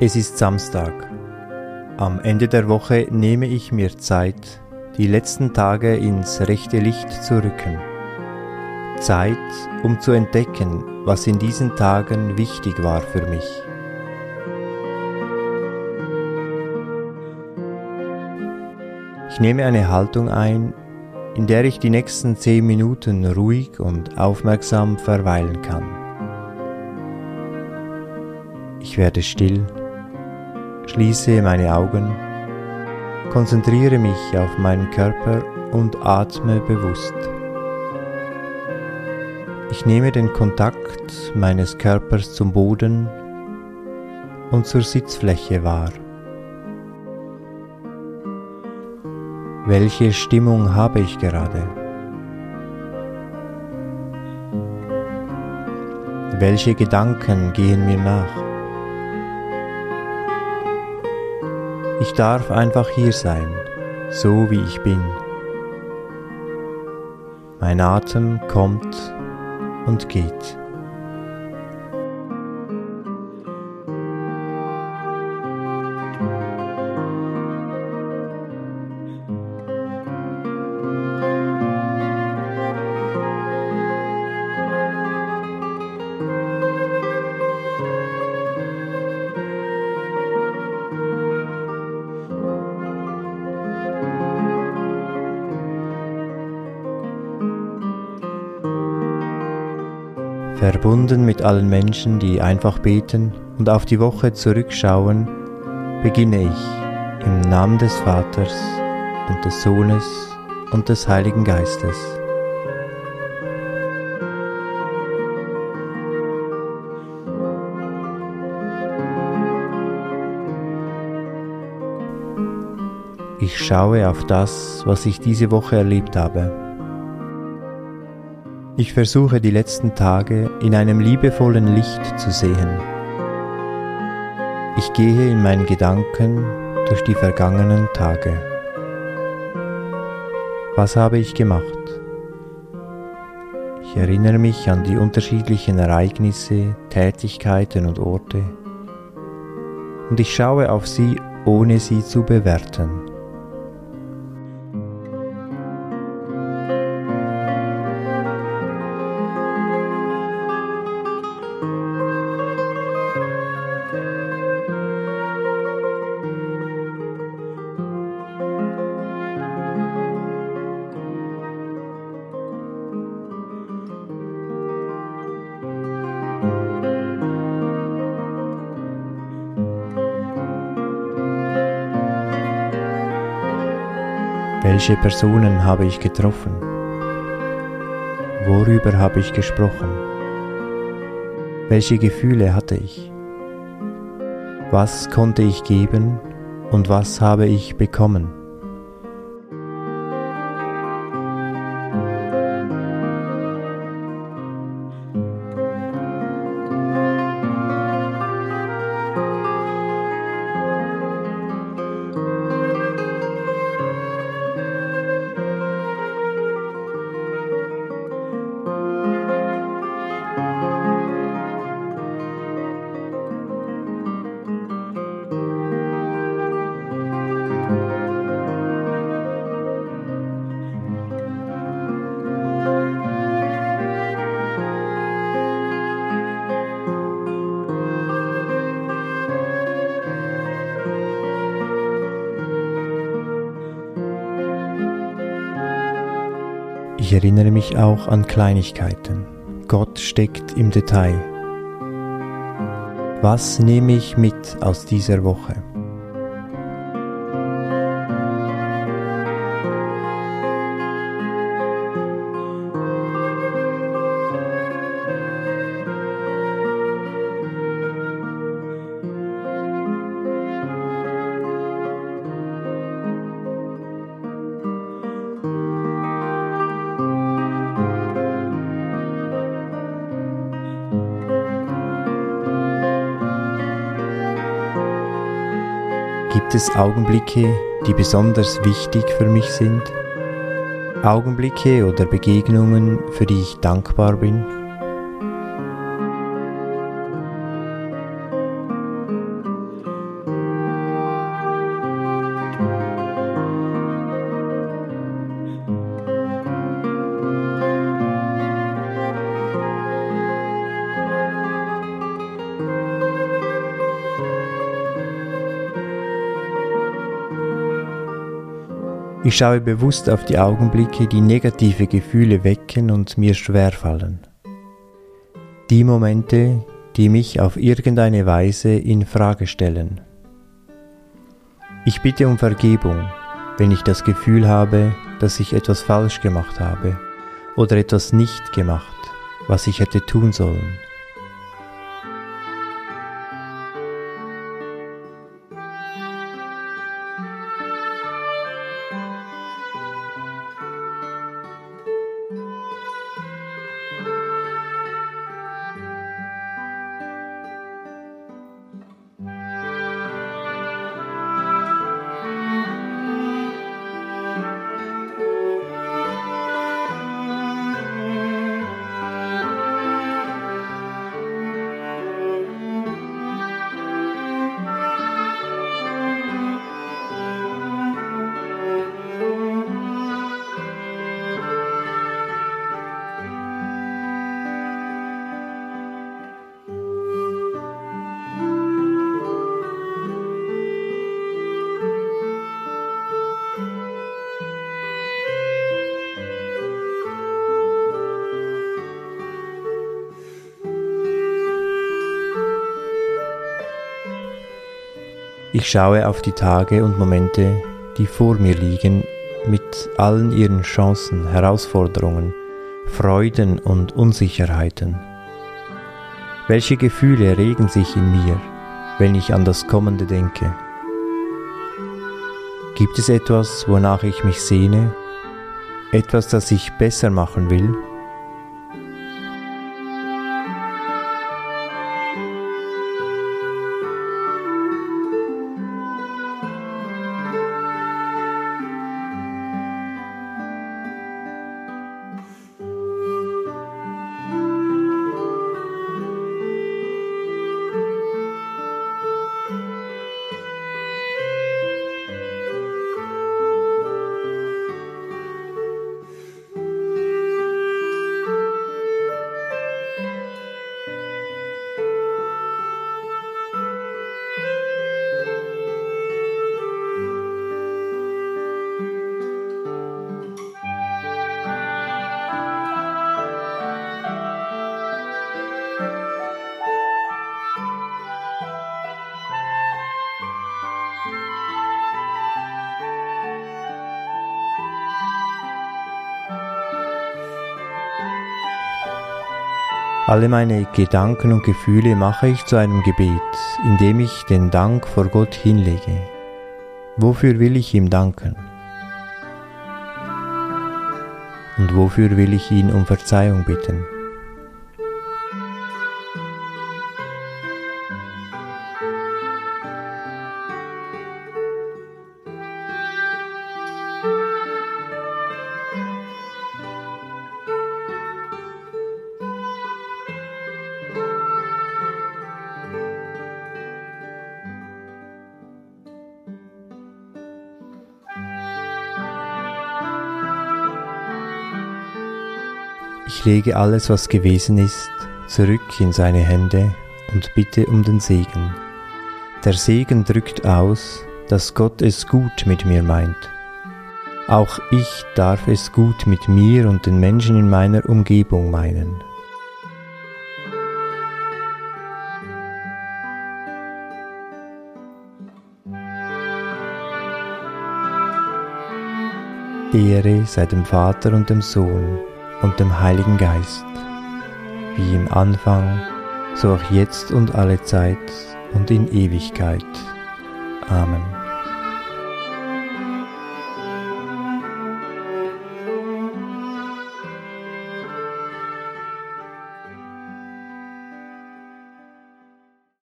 Es ist Samstag. Am Ende der Woche nehme ich mir Zeit, die letzten Tage ins rechte Licht zu rücken. Zeit, um zu entdecken, was in diesen Tagen wichtig war für mich. Ich nehme eine Haltung ein, in der ich die nächsten zehn Minuten ruhig und aufmerksam verweilen kann. Ich werde still Schließe meine Augen, konzentriere mich auf meinen Körper und atme bewusst. Ich nehme den Kontakt meines Körpers zum Boden und zur Sitzfläche wahr. Welche Stimmung habe ich gerade? Welche Gedanken gehen mir nach? Ich darf einfach hier sein, so wie ich bin. Mein Atem kommt und geht. Verbunden mit allen Menschen, die einfach beten und auf die Woche zurückschauen, beginne ich im Namen des Vaters und des Sohnes und des Heiligen Geistes. Ich schaue auf das, was ich diese Woche erlebt habe ich versuche die letzten Tage in einem liebevollen Licht zu sehen. Ich gehe in meinen Gedanken durch die vergangenen Tage. Was habe ich gemacht? Ich erinnere mich an die unterschiedlichen Ereignisse, Tätigkeiten und Orte und ich schaue auf sie, ohne sie zu bewerten. Welche Personen habe ich getroffen? Worüber habe ich gesprochen? Welche Gefühle hatte ich? Was konnte ich geben und was habe ich bekommen? Ich erinnere mich auch an Kleinigkeiten. Gott steckt im Detail. Was nehme ich mit aus dieser Woche? Gibt es Augenblicke, die besonders wichtig für mich sind? Augenblicke oder Begegnungen, für die ich dankbar bin? Ich schaue bewusst auf die Augenblicke, die negative Gefühle wecken und mir schwerfallen. Die Momente, die mich auf irgendeine Weise in Frage stellen. Ich bitte um Vergebung, wenn ich das Gefühl habe, dass ich etwas falsch gemacht habe oder etwas nicht gemacht, was ich hätte tun sollen. Ich schaue auf die Tage und Momente, die vor mir liegen, mit allen ihren Chancen, Herausforderungen, Freuden und Unsicherheiten. Welche Gefühle regen sich in mir, wenn ich an das Kommende denke? Gibt es etwas, wonach ich mich sehne? Etwas, das ich besser machen will? Alle meine Gedanken und Gefühle mache ich zu einem Gebet, indem ich den Dank vor Gott hinlege. Wofür will ich ihm danken? Und wofür will ich ihn um Verzeihung bitten? Ich lege alles, was gewesen ist, zurück in seine Hände und bitte um den Segen. Der Segen drückt aus, dass Gott es gut mit mir meint. Auch ich darf es gut mit mir und den Menschen in meiner Umgebung meinen. Ehre sei dem Vater und dem Sohn und dem Heiligen Geist, wie im Anfang, so auch jetzt und alle Zeit und in Ewigkeit. Amen.